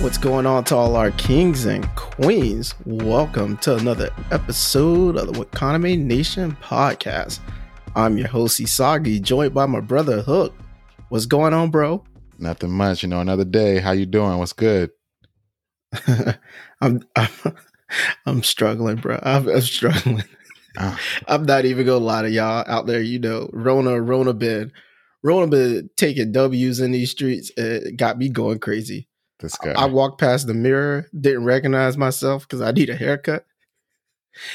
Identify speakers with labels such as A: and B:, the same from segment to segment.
A: What's going on to all our kings and queens? Welcome to another episode of the Wakaname Nation podcast. I'm your host Isagi, joined by my brother Hook. What's going on, bro?
B: Nothing much, you know. Another day. How you doing? What's good?
A: I'm, I'm I'm struggling, bro. I'm, I'm struggling. Oh. I'm not even gonna lie to y'all out there. You know, Rona, Rona been, Rona been taking W's in these streets. It got me going crazy.
B: This guy.
A: I walked past the mirror, didn't recognize myself because I need a haircut.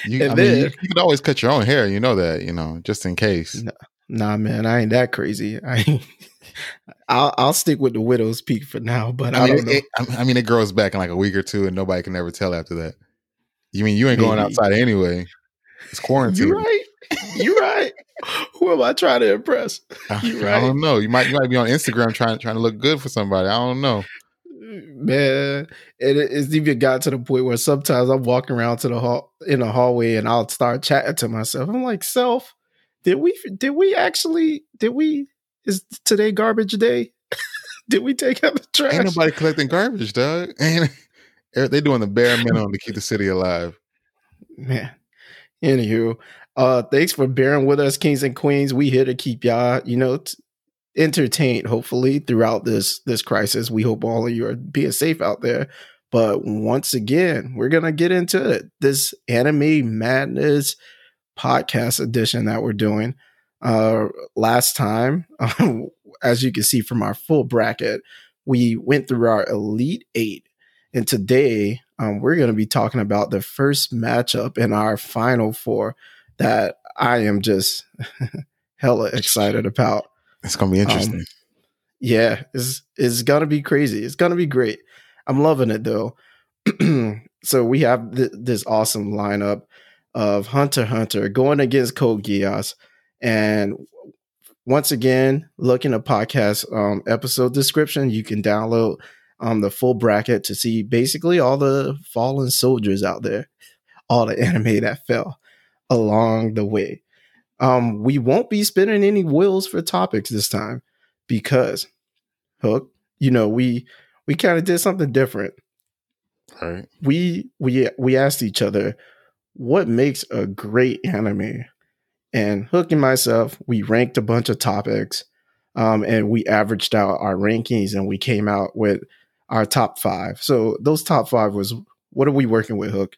B: You, and I then, mean, you, you, can always cut your own hair. You know that, you know, just in case.
A: Nah, nah man, I ain't that crazy. I ain't, I'll, I'll stick with the widow's peak for now. But I, I
B: mean, it, I mean, it grows back in like a week or two, and nobody can ever tell after that. You mean you ain't going outside anyway? It's quarantine.
A: You right. You right. Who am I trying to impress?
B: You right. I don't know. You might you might be on Instagram trying trying to look good for somebody. I don't know
A: man. And it's even got to the point where sometimes I'm walking around to the hall in the hallway and I'll start chatting to myself. I'm like, self, did we did we actually did we is today garbage day? did we take out the trash?
B: Ain't nobody collecting garbage, dog. Ain't they doing the bare minimum to keep the city alive.
A: Man. Anywho, uh, thanks for bearing with us, kings and queens. We here to keep y'all, you know, t- entertained hopefully throughout this this crisis we hope all of you are being safe out there but once again we're gonna get into it this anime madness podcast edition that we're doing uh last time um, as you can see from our full bracket we went through our elite eight and today um, we're going to be talking about the first matchup in our final four that i am just hella excited about
B: it's gonna be interesting. Um,
A: yeah, it's it's gonna be crazy. It's gonna be great. I'm loving it though. so we have th- this awesome lineup of Hunter Hunter going against Code Geass, and once again, look in the podcast um, episode description. You can download um, the full bracket to see basically all the fallen soldiers out there, all the anime that fell along the way. Um, we won't be spinning any wheels for topics this time because Hook, you know, we we kind of did something different.
B: All right.
A: We we we asked each other what makes a great anime. And Hook and myself, we ranked a bunch of topics. Um, and we averaged out our rankings and we came out with our top five. So those top five was what are we working with, Hook?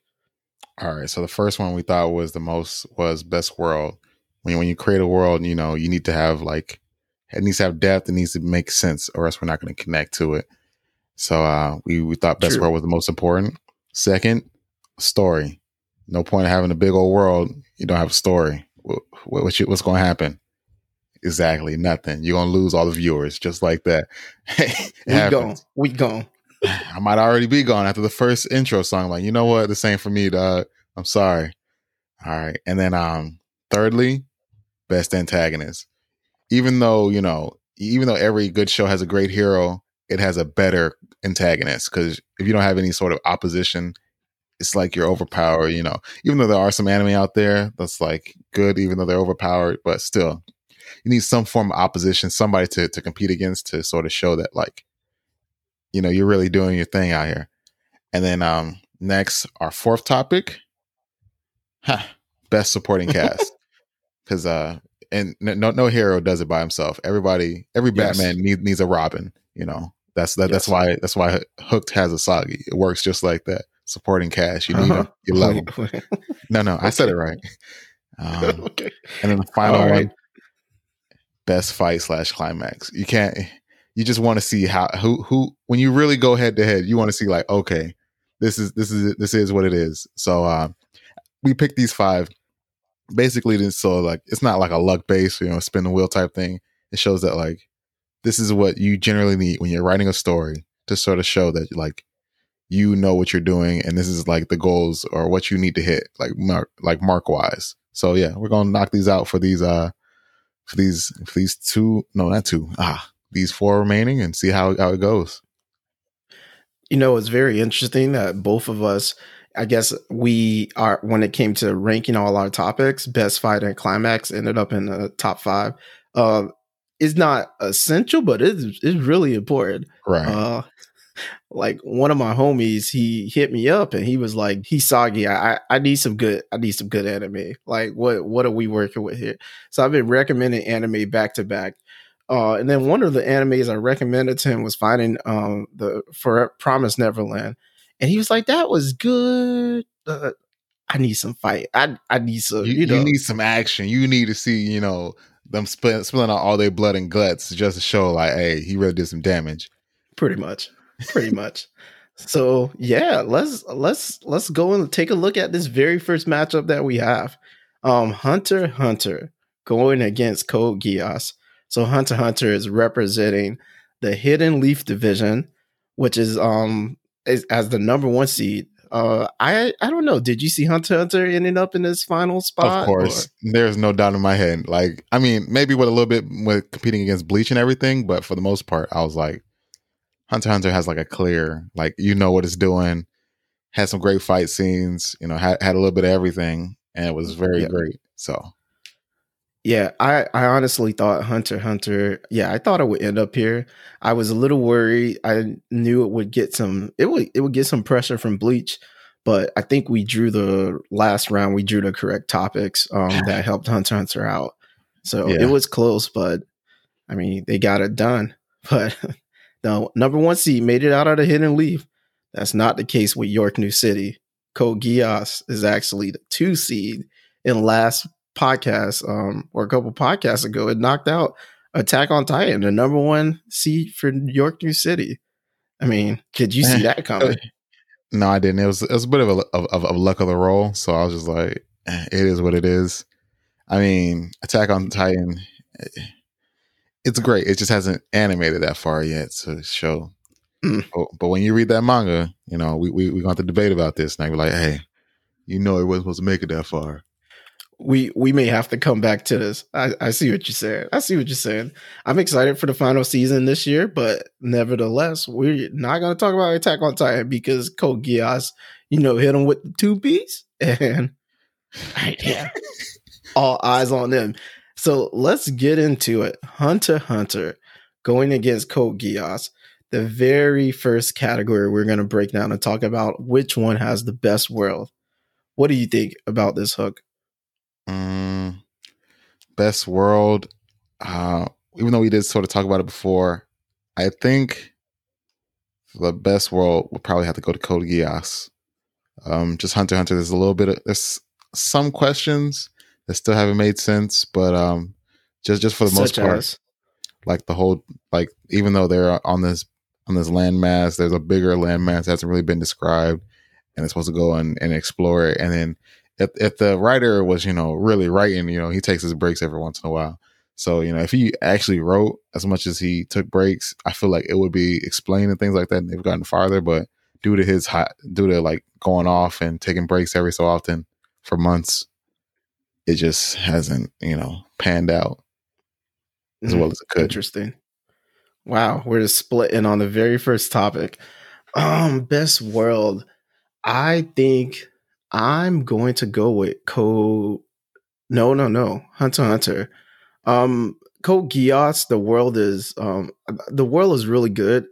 B: All right. So the first one we thought was the most was Best World when when you create a world, you know, you need to have like it needs to have depth. It needs to make sense, or else we're not going to connect to it. So uh, we we thought best True. world was the most important. Second, story. No point of having a big old world. You don't have a story. What, what, what's going to happen? Exactly nothing. You're gonna lose all the viewers just like that.
A: we gone. We gone.
B: I might already be gone after the first intro song. I'm like, you know what? This ain't for me, dog. I'm sorry. All right. And then um thirdly, best antagonist. Even though, you know, even though every good show has a great hero, it has a better antagonist. Because if you don't have any sort of opposition, it's like you're overpowered, you know. Even though there are some anime out there that's like good, even though they're overpowered, but still, you need some form of opposition, somebody to, to compete against to sort of show that, like, you know, you're really doing your thing out here. And then um next, our fourth topic, huh, best supporting cast because uh, and no no hero does it by himself. Everybody, every yes. Batman needs needs a Robin. You know, that's that, yes. that's why that's why Hooked has Asagi. It works just like that. Supporting cast, you need uh-huh. you love him. no, no. I said it right. Um, okay. And then the final right. one, best fight slash climax. You can't. You just want to see how who who when you really go head to head, you want to see like okay, this is this is this is what it is. So uh, we picked these five basically so like it's not like a luck base you know, spin the wheel type thing. It shows that like this is what you generally need when you're writing a story to sort of show that like you know what you're doing and this is like the goals or what you need to hit like mark like mark wise. So yeah, we're gonna knock these out for these uh for these for these two no not two ah these four remaining and see how how it goes.
A: You know, it's very interesting that both of us I guess we are when it came to ranking all our topics, best fight and climax ended up in the top five. Uh, it's not essential, but it's it's really important.
B: Right.
A: Uh, like one of my homies, he hit me up and he was like, "He's soggy. I I need some good. I need some good anime. Like what what are we working with here?" So I've been recommending anime back to back. Uh, and then one of the animes I recommended to him was finding um the for Promise Neverland, and he was like, "That was good. Uh, I need some fight. I I need some.
B: You,
A: You, know,
B: you need some action. You need to see, you know, them spill, spilling out all their blood and guts just to show, like, hey, he really did some damage.
A: pretty much, pretty much. So yeah, let's let's let's go and take a look at this very first matchup that we have. Um, Hunter Hunter going against Code Geass. So Hunter Hunter is representing the Hidden Leaf division, which is um is, as the number one seed. Uh, I I don't know. Did you see Hunter Hunter ending up in this final spot?
B: of course, there's no doubt in my head. Like, I mean, maybe with a little bit with competing against Bleach and everything, but for the most part, I was like, Hunter Hunter has like a clear, like, you know what it's doing. Had some great fight scenes, you know, had, had a little bit of everything, and it was very
A: Yeah.
B: great. So,
A: Yeah, I, I honestly thought Hunter Hunter. Yeah, I thought it would end up here. I was a little worried. I knew it would get some. It would it would get some pressure from Bleach, but I think we drew the last round. We drew the correct topics um, that helped Hunter Hunter out. So
B: Yeah.
A: it was close, but I mean they got it done. But the number one seed made it out of the hidden leaf. That's not the case with York New City. Code is actually the two seed in last podcast um or a couple podcasts ago it knocked out attack on titan the number one seed for york new city i mean could you see that coming
B: no, I didn't. It was it was a bit of a of, of, of luck of the roll. So I was just like, eh, it is what it is. I mean, Attack on Titan, eh, it's great. It just hasn't animated that far yet to show.
A: Mm.
B: But, but when you read that manga, you know, we we we going to debate about this, and I be like, hey, you know, it wasn't supposed to make it that far.
A: we we may have to come back to this i i see what you're saying i see what you're saying i'm excited for the final season this year but nevertheless we're not going to talk about attack on titan because code geass you know hit him with the two beats and yeah all eyes on them. So let's get into it. Hunter Hunter going against Code Geass. The very first category we're going to break down and talk about which one has the best world. What do you think about this hook?
B: Mm, best world. Uh, even though we did sort of talk about it before, I think the best world would probably have to go to Code Geass. Um, just Hunter Hunter. There's a little bit of there's some questions that still haven't made sense, but um, just just for the most part,
A: as-
B: like the whole like even though they're on this on this landmass, there's a bigger landmass that hasn't really been described, and it's supposed to go and, and explore it. And then if if the writer was you know really writing, you know he takes his breaks every once in a while. So you know if he actually wrote as much as he took breaks, I feel like it would be explained and things like that. And they've gotten farther, but due to his hot, due to like going off and taking breaks every so often for months, it just hasn't you know panned out as
A: Mm,
B: well as it could.
A: Interesting. Wow, we're just splitting on the very first topic. Um, best world. I think I'm going to go with Code. No, no, no. Hunter Hunter. Um, Code Geass. The world is um the world is really good.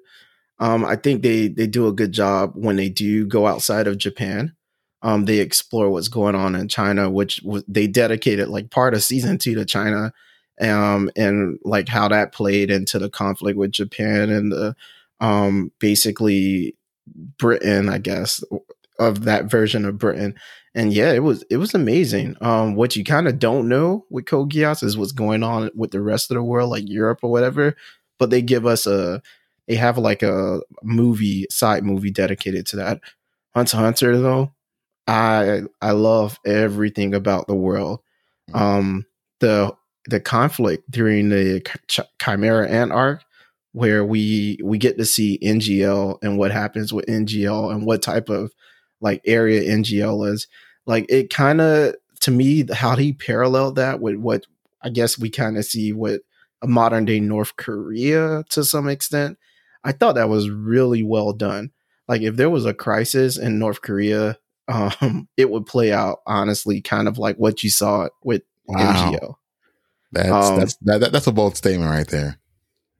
A: Um, I think they they do a good job when they do go outside of Japan. Um, they explore what's going on in China, which w- they dedicated like part of season two to China um, and like how that played into the conflict with Japan and the um, basically Britain, I guess, of that version of Britain. And yeah, it was it was amazing. Um, what you kind of don't know with Code Geass is what's going on with the rest of the world, like Europe or whatever. But they give us a they have like a movie side movie dedicated to that. Hunter Hunter though, I I love everything about the world. Um, the the conflict during the Ch- Chimera Ant arc, where we we get to see NGL and what happens with NGL and what type of like area NGL is. Like it kind of to me how he paralleled that with what I guess we kind of see with a modern day North Korea to some extent. I thought that was really well done. Like if there was a crisis in North Korea, um, it would play out honestly, kind of like what you saw with
B: Wow.
A: NGL.
B: That's
A: Um,
B: that's that, that- that's a bold statement right there.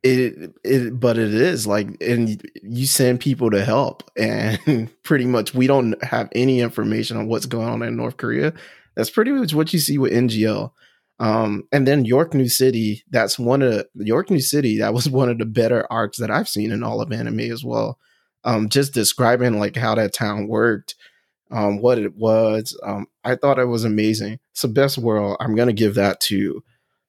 A: It, it, but it is like, and you send people to help, and pretty much we don't have any information on what's going on in North Korea. That's pretty much what you see with NGL. Um, and then York New City, that's one of York New City, that was one of the better arcs that I've seen in all of anime as well. Um, just describing like how that town worked, um, what it was. Um, I thought it was amazing. It's So best world, I'm gonna give that to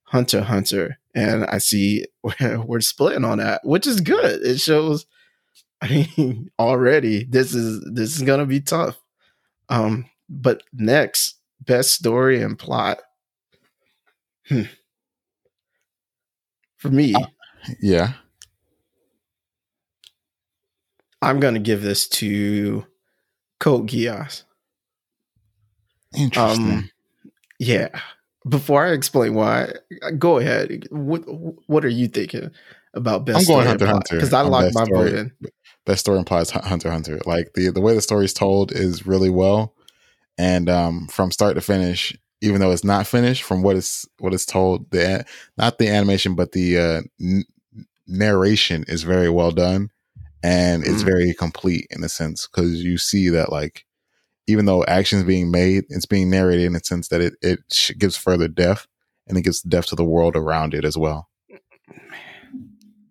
A: Hunter Hunter, and I see we're, we're splitting on that, which is good. It shows. I mean, already this is this is gonna be tough. Um, but next, best story and plot. Hmm. For me,
B: Yeah.
A: I'm gonna give this to Code Geass.
B: Interesting.
A: Um, yeah. Before I explain why, go ahead. What What are you thinking about best?
B: I'm going Hunter? Hunter
A: because I locked my
B: story.
A: vote in.
B: Best story implies Hunter Hunter. Like the the way the story is told is really well, and um, from start to finish, even though it's not finished, from what is what is told, the not the animation but the uh, n- narration is very well done, and it's
A: Mhm.
B: very complete in a sense because you see that like even though action is being made, it's being narrated in a sense that it it sh- gives further depth and it gives depth to the world around it as well.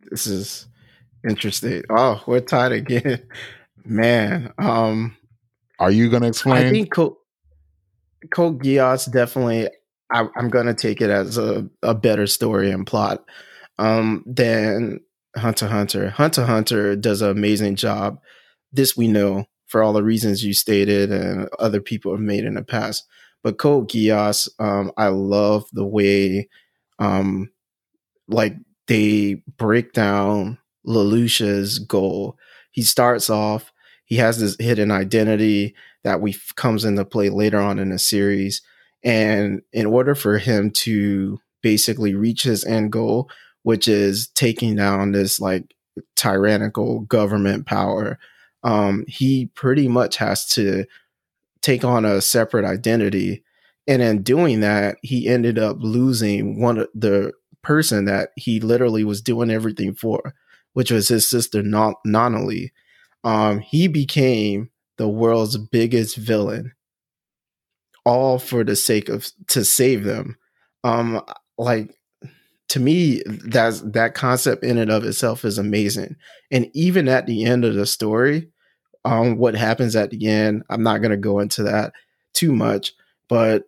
A: This is interesting. Oh, we're tied again, man. Um,
B: Are you going to explain?
A: I think Code Code Geass definitely. I, I'm gonna take it as a, a better story and plot um, than Hunter Hunter. Hunter Hunter does an amazing job. This we know for all the reasons you stated and other people have made in the past. But Code Geass, um, I love the way, um, like they break down Lelouch's goal. He starts off. He has this hidden identity that we comes into play later on in the series, and in order for him to basically reach his end goal, which is taking down this like tyrannical government power, um, he pretty much has to take on a separate identity. And in doing that, he ended up losing one of the person that he literally was doing everything for, which was his sister Non-. Um, he became the world's biggest villain, all for the sake of to save them. Um, like to me, that's that concept in and of itself is amazing. And even at the end of the story, um, what happens at the end, I'm not gonna go into that too much, but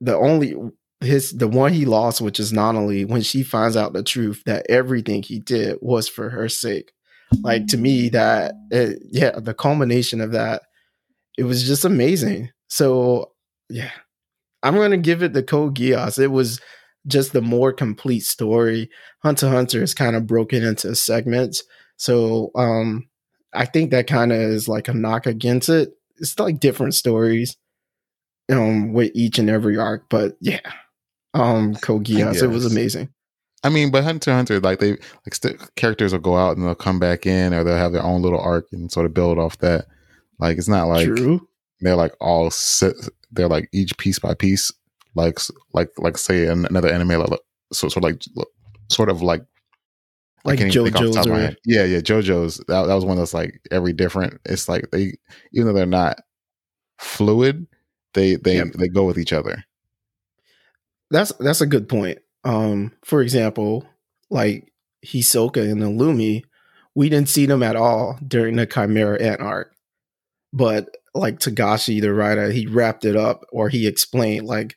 A: the only his the one he lost, which is Nunnally, when she finds out the truth that everything he did was for her sake. Like to me, that it, yeah, the culmination of that, it was just amazing. So yeah, I'm gonna give it the Code Geass. It was just the more complete story. Hunter Hunter is kind of broken into segments, so um, I think that kind of is like a knock against it. It's like different stories, um, with each and every arc. But yeah, um, Geass, it was amazing.
B: I mean, but Hunter Hunter, like they like st- characters will go out and they'll come back in, or they'll have their own little arc and sort of build off that. Like it's not like
A: True.
B: they're like all sit, they're like each piece by piece, like like like say an- another anime, like so sort of like sort of like
A: Like
B: can't even think off the top
A: JoJo's or
B: yeah, yeah, JoJo's. That, that was one that's like every different. It's like they even though they're not fluid, they they
A: Yep.
B: they go with each other.
A: That's that's a good point. Um, for example, like Hisoka and Illumi, we didn't see them at all during the Chimera Ant arc. But like Togashi, the writer, he wrapped it up or he explained like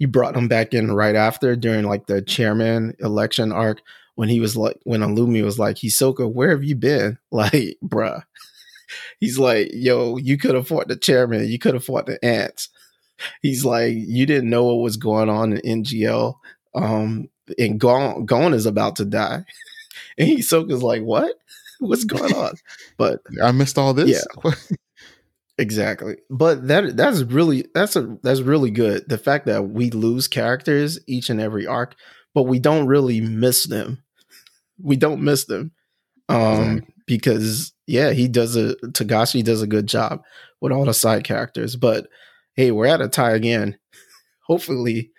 A: he brought him back in right after during like the chairman election arc when he was like when Illumi was like, Hisoka, where have you been? Like, bruh. He's like, yo, you could have fought the chairman, you could have fought the ants. He's like, you didn't know what was going on in NGL. Um, and Gon, Gon is about to die. And Hisoka's like, what? What's going on? But
B: I missed all this.
A: Exactly. But that that's really that's a that's really good. The fact that we lose characters each and every arc, but we don't really miss them. We don't miss them. Um
B: Exactly.
A: because yeah, he does a Togashi does a good job with all the side characters. But hey, we're at a tie again. Hopefully,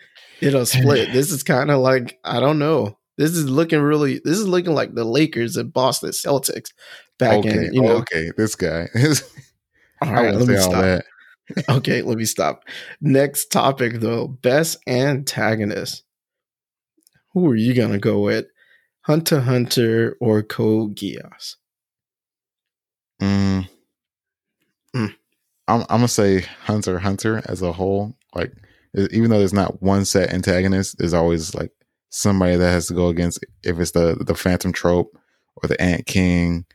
A: it'll split. this is kind of like I don't know. This is looking really. This is looking like the Lakers and Boston Celtics back
B: okay,
A: in. You know,
B: okay, this guy.
A: all right, let me stop. okay, let me stop. Next topic though, best antagonist. Who are you gonna go with? Hunter Hunter or Code Geass?
B: Mm.
A: Mm.
B: I'm, I'm gonna say Hunter Hunter as a whole. Like, even though there's not one set antagonist, there's always like somebody that has to go against. If it's the the Phantom Troupe or the Ant King,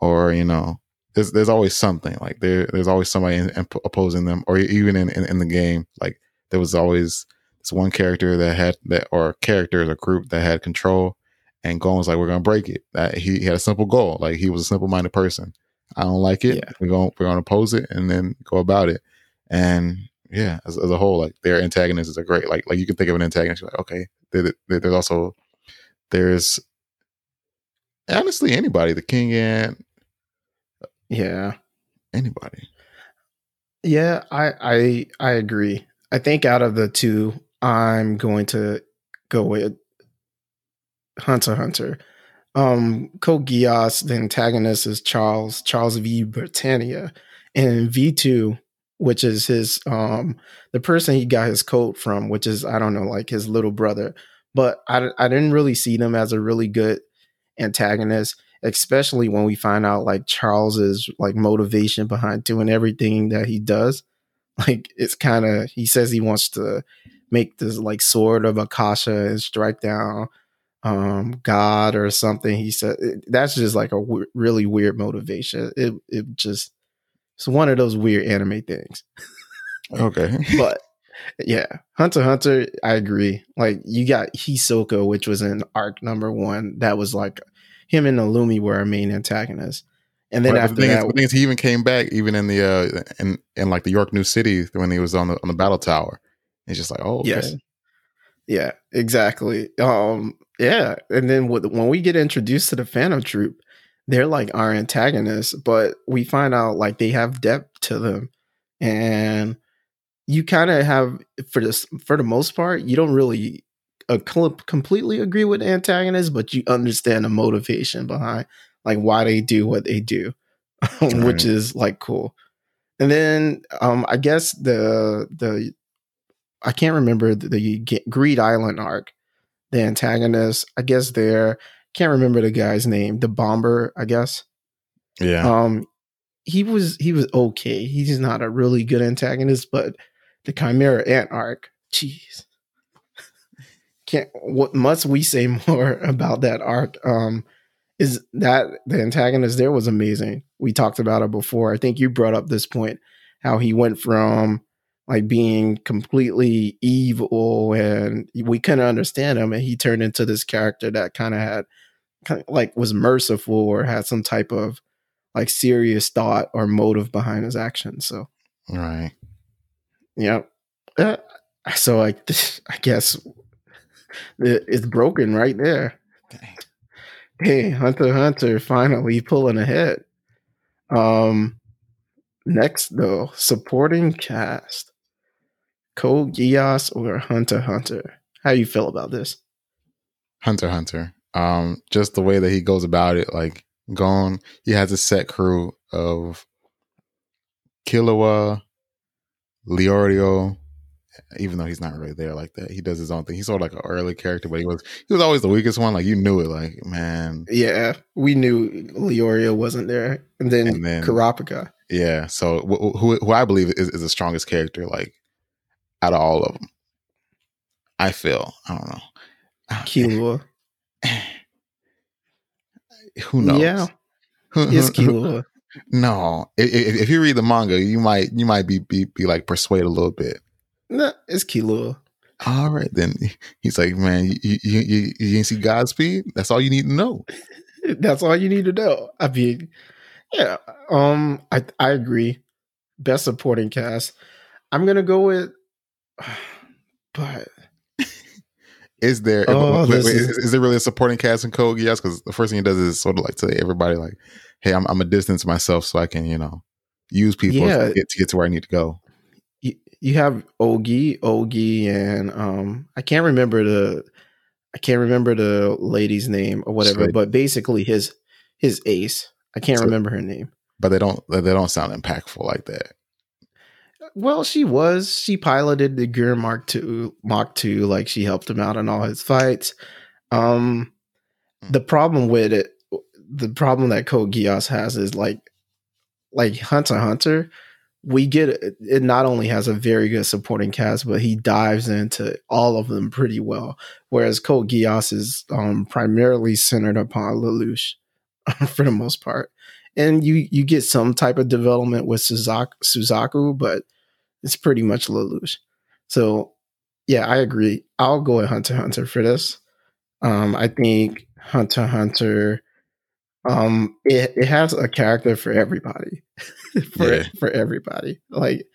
B: or you know, there's there's always something. Like there there's always somebody in, in- opposing them, or even in, in in the game. Like there was always this one character that had that or characters or group that had control. And Gon was like, "We're gonna break it." That he, he had a simple goal. Like he was a simple minded person. I don't like it.
A: Yeah.
B: We're going we're to oppose it and then go about it. And yeah, as, as a whole, like their antagonists are great. Like like you can think of an antagonist. You're like, okay, there, there- there's also there's honestly anybody, the king and
A: Yeah.
B: anybody.
A: Yeah, I I I agree. I think out of the two, I'm going to go with Hunter Hunter. Um Code Geass, the antagonist is Charles, Charles V. Britannia. And V2, which is his um the person he got his coat from, which is I don't know, like his little brother. But I I didn't really see them as a really good antagonist especially when we find out like Charles's like motivation behind doing everything that he does. Like it's kind of he says he wants to make this like sword of Akasha and strike down um God or something. He said that's just like a w- really weird motivation. It it just it's one of those weird anime things.
B: Okay.
A: But yeah, Hunter Hunter, I agree. Like you got Hisoka, which was in arc number one. That was like him and Illumi were our main antagonists. And then after
B: the thing,
A: that,
B: is, the thing is, he even came back even in the uh in in like the York New City when he was on the on the battle tower. It's just like, oh, okay.
A: yes, yeah, exactly. Um, yeah, and then with, when we get introduced to the Phantom Troupe, they're like our antagonists, but we find out like they have depth to them, and you kind of have for this for the most part, you don't really cl- completely agree with the antagonist, but you understand the motivation behind like why they do what they do, which
B: Right.
A: is like cool. And then um I guess the the I can't remember the, the Greed Island arc. The antagonist, I guess there can't remember the guy's name. The bomber, I guess.
B: yeah.
A: Um, he was he was okay. He's not a really good antagonist, but the Chimera Ant arc, jeez, can't. What must we say more about that arc? Um, is that the antagonist there was amazing. We talked about it before. I think you brought up this point how he went from like being completely evil and we couldn't understand him and he turned into this character that kind of had kind of like was merciful or had some type of like serious thought or motive behind his actions. So,
B: right.
A: yeah. Uh, so I, I guess it's broken right there.
B: Dang.
A: Hey, Hunter Hunter finally pulling ahead. Um, next though, supporting cast, Code Geass or Hunter Hunter. How you feel about this?
B: Hunter Hunter. Um, just the way that he goes about it, like Gon. He has a set crew of Killua, Leorio, even though he's not really there like that. He does his own thing. He's sort of like an early character, but he was he was always the weakest one. Like you knew it. Like man,
A: Yeah, we knew Leorio wasn't there, and then,
B: And then-
A: Kurapika.
B: yeah. So wh- who who I believe is, is the strongest character, like out of all of them. I feel I don't know.
A: Killua.
B: Who knows?
A: Yeah,
B: Who-
A: it's
B: who- who- No, if, if, if you read the manga, you might you might be be, be like persuaded a little bit.
A: Nah, it's Killua.
B: All right, then he's like, man, you you you, you didn't see Godspeed? That's all you need to know.
A: That's all you need to know. I mean, yeah. Um, I I agree. Best supporting cast. I'm gonna go with, but
B: Is there?
A: Oh,
B: wait, wait,
A: is-
B: is, is there really a supporting cast in Code Geass? Because the first thing he does is sort of like tell everybody like, hey, I'm I'm a distance myself so I can you know use people
A: Yeah.
B: to get to get to where I need to go.
A: You, have Ogi, Ogi, and um, I can't remember the, I can't remember the lady's name or whatever,
B: Slade.
A: but basically his his ace. I can't
B: So-
A: remember her name.
B: But they don't they don't sound impactful like that.
A: Well, she was. She piloted the Gear Mark two, Mach two. Like she helped him out in all his fights. Um,
B: Hmm.
A: the problem with it, the problem that Code Geass has is like, like Hunter Hunter. We get it. Not only has a very good supporting cast, but he dives into all of them pretty well. Whereas Code Geass is um, primarily centered upon Lelouch for the most part, and you you get some type of development with Suzaku, Suzaku but it's pretty much Lelouch. So yeah, I agree. I'll go with Hunter Hunter for this. Um, I think Hunter Hunter, um, it, it has a character for everybody, for
B: Yeah.
A: for everybody. Like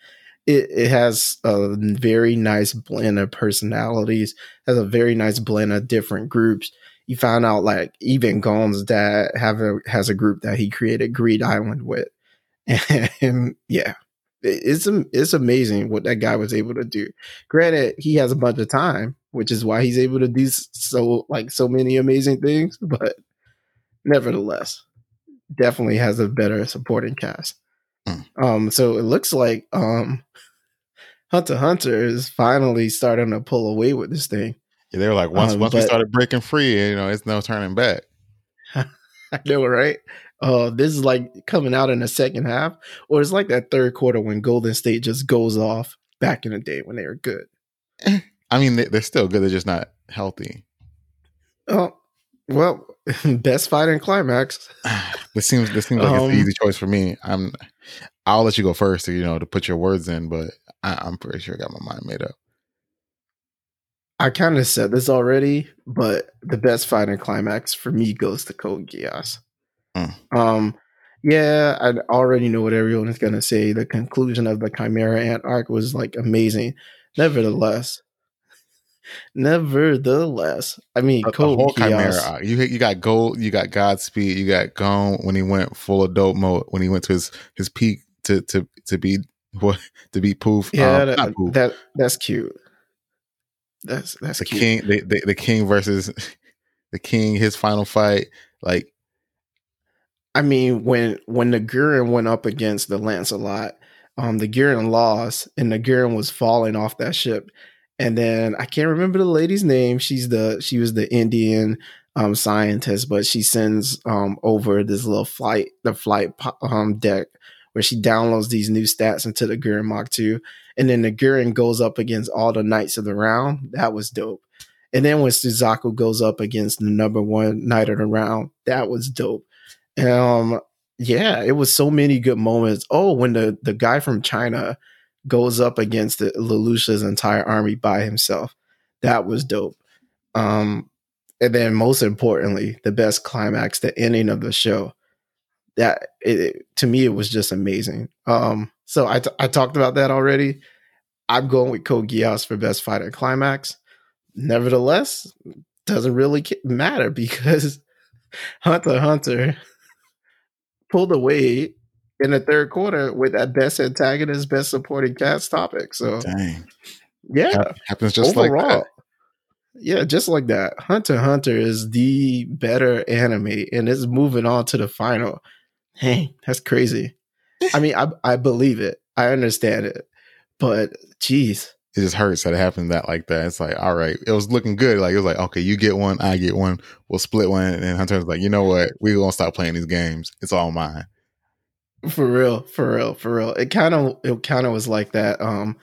A: it, it has a very nice blend of personalities. Has a very nice blend of different groups. You find out like even Gon's dad have a has a group that he created Greed Island with, and yeah, it's it's amazing what that guy was able to do. Granted, he has a bunch of time, which is why he's able to do so like so many amazing things. But nevertheless, definitely has a better supporting cast.
B: Mm.
A: Um, so it looks like um, Hunter Hunter is finally starting to pull away with this thing.
B: Yeah, they were like once
A: Um,
B: once we started breaking free, you know, it's no turning back.
A: I know, right? Uh, this is like coming out in the second half, or it's like that third quarter when Golden State just goes off back in the day when they were good.
B: I mean, they're still good. They're just not healthy.
A: Oh, well, best fight in climax.
B: This seems this seems like it's
A: Um,
B: the easy choice for me. I'm I'll let you go first, to, you know, to put your words in, but I, I'm pretty sure I got my mind made up.
A: I kind of said this already, but the best fight in climax for me goes to Code Geass.
B: Mm.
A: Um, yeah, I already know what everyone is gonna say. The conclusion of the Chimera Ant arc was like amazing. Nevertheless, nevertheless, I mean,
B: the
A: Code
B: whole Chimera, you you got Gold, you got Godspeed, you got Gon when he went full adult mode, when he went to his his peak to to to be what to be Poof.
A: Yeah,
B: um,
A: that,
B: Poof,
A: that that's cute. That's that's
B: the
A: cute.
B: king, the, the the king versus the king, his final fight, like
A: I mean, when when the Gurren went up against the Lancelot, um, the Gurren lost, and the Gurren was falling off that ship. And then I can't remember the lady's name. She's the she was the Indian um scientist, but she sends um over this little flight the flight um deck where she downloads these new stats into the Gurren Mach 2. And then the Gurren goes up against all the knights of the round. That was dope. And then when Suzaku goes up against the number one knight of the round, that was dope. Um, yeah, it was so many good moments. Oh, when the the guy from China goes up against the Lelouch's entire army by himself, that was dope. Um, and then most importantly, the best climax, the ending of the show. That it, to me, it was just amazing. Um, so I t- I talked about that already. I'm going with Code Geass for best fight climax. Nevertheless, doesn't really matter because Hunter Hunter pulled away in the third quarter with that best antagonist, best supporting cast topic. So
B: dang,
A: yeah,
B: hap- happens just like that.
A: yeah, just like that. Hunter Hunter is the better anime, and it's moving on to the final. Hey, that's crazy. I mean, I I believe it. I understand it, but geez,
B: It just hurts that it happened that like that. It's like, all right, it was looking good. Like it was like, okay, you get one, I get one, we'll split one. And Hunter's like, you know what? We gonna stop playing these games. It's all mine.
A: For real, for real, for real. It kind of it kind of was like that. Um,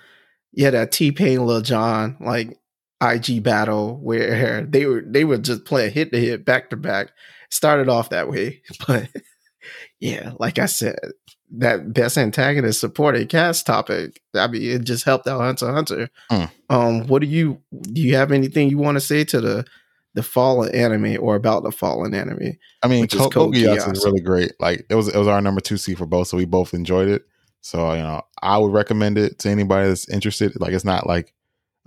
A: yeah, that T Pain Lil Jon like IG battle where they were they would just play hit to hit back to back. Started off that way, but yeah, like I said, that best antagonist supported cast topic. I mean, it just helped out Hunter Hunter.
B: Mm.
A: Um, what do you do? You have anything you want to say to the the fallen anime or about the fallen anime?
B: I mean,
A: Which is
B: Code
A: Code
B: Geass
A: Geass.
B: is really great. Like it was, it was our number two seed for both, so we both enjoyed it. So you know, I would recommend it to anybody that's interested. Like it's not like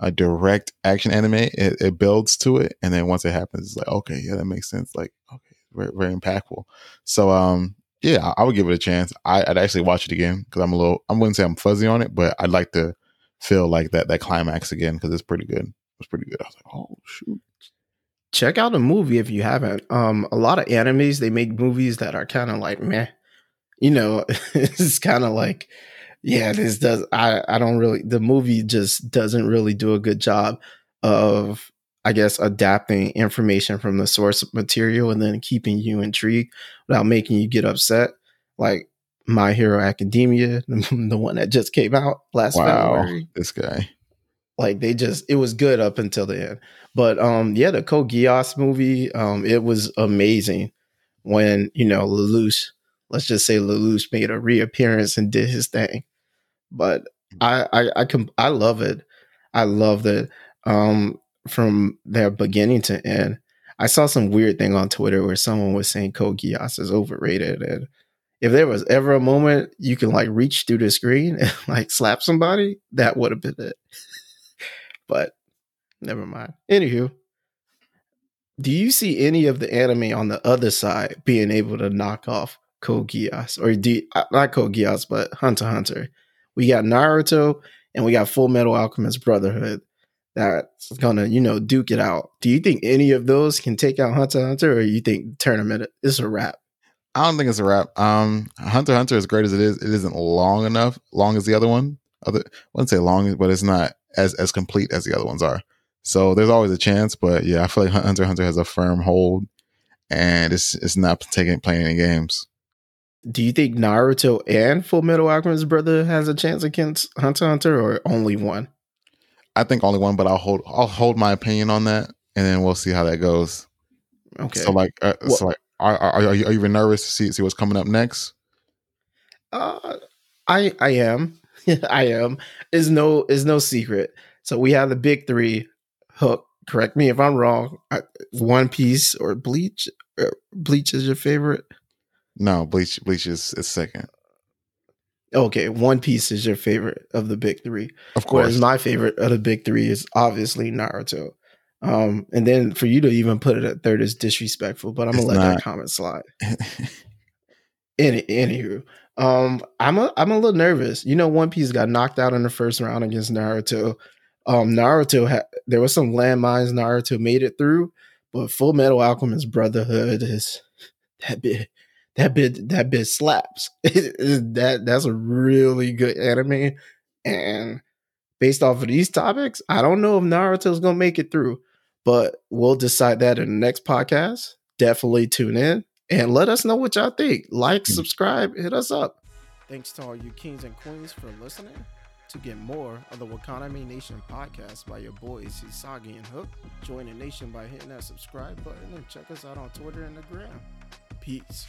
B: a direct action anime. It, it builds to it, and then once it happens, it's like okay, yeah, that makes sense. Like okay, very, very impactful. So um, yeah, I, I would give it a chance. I, would actually watch it again because I'm a little. I wouldn't say I'm fuzzy on it, but I'd like to feel like that that climax again because it's pretty good. It's pretty good. I was like, oh shoot.
A: Check out the movie if you haven't. Um, a lot of animes they make movies that are kind of like meh. You know, it's kind of like, yeah, this does. I I don't really. The movie just doesn't really do a good job of I guess, adapting information from the source material and then keeping you intrigued without making you get upset. Like My Hero Academia, the one that just came out last wow, February.
B: This guy.
A: Like they just it was good up until the end. But um yeah, the Code Geass movie, um, it was amazing when, you know, Lelouch, let's just say Lelouch made a reappearance and did his thing. But I I I, com- I love it. I love that um from their beginning to end. I saw some weird thing on Twitter where someone was saying Code Geass is overrated, and if there was ever a moment you can like reach through the screen and like slap somebody, that would have been it. But never mind. Anywho, do you see any of the anime on the other side being able to knock off Geass or do uh, not Geass, but Hunter Hunter? We got Naruto and we got Full Metal Alchemist Brotherhood that's gonna, you know, duke it out. Do you think any of those can take out Hunter Hunter, or you think tournament is a wrap?
B: I don't think it's a wrap. Um, Hunter Hunter, as great as it is, it isn't long enough, long as the other one. Other, I wouldn't say long, but it's not as as complete as the other ones are. So there's always a chance, but yeah, I feel like Hunter Hunter has a firm hold, and it's it's not taking playing any games.
A: Do you think Naruto and Full Metal Alchemist brother has a chance against Hunter Hunter, or only one?
B: I think only one, but I'll hold I'll hold my opinion on that, and then we'll see how that goes. Okay. So like, uh, well, so like, are, are, are you, are you even nervous to see see what's coming up next?
A: Uh, I I am, I am. Is no is no secret. So we have the big three. Hook. Correct me if I'm wrong. I, One Piece or Bleach. Or Bleach is your favorite?
B: No, Bleach. Bleach is, is second.
A: Okay, One Piece is your favorite of the big three.
B: Of course. Whereas
A: my favorite of the big three is obviously Naruto. Um, and then for you to even put it at third is disrespectful, but I'm gonna let not. that comment slide. Any anywho, um, I'm a I'm a little nervous. You know, One Piece got knocked out in the first round against Naruto. Um, Naruto had there was some landmines Naruto made it through, but Full Metal Alchemist Brotherhood is that bit that bit that bit slaps. that that's a really good anime, and based off of these topics, I don't know if Naruto's gonna make it through, but we'll decide that in the next podcast. Definitely tune in and let us know what y'all think. Like, mm. subscribe, hit us up. Thanks to all you kings and queens for listening. To get more of the Wakaname Nation podcast by your boys Hisagi and Hook, join the nation by hitting that subscribe button and check us out on Twitter and the gram. Peace.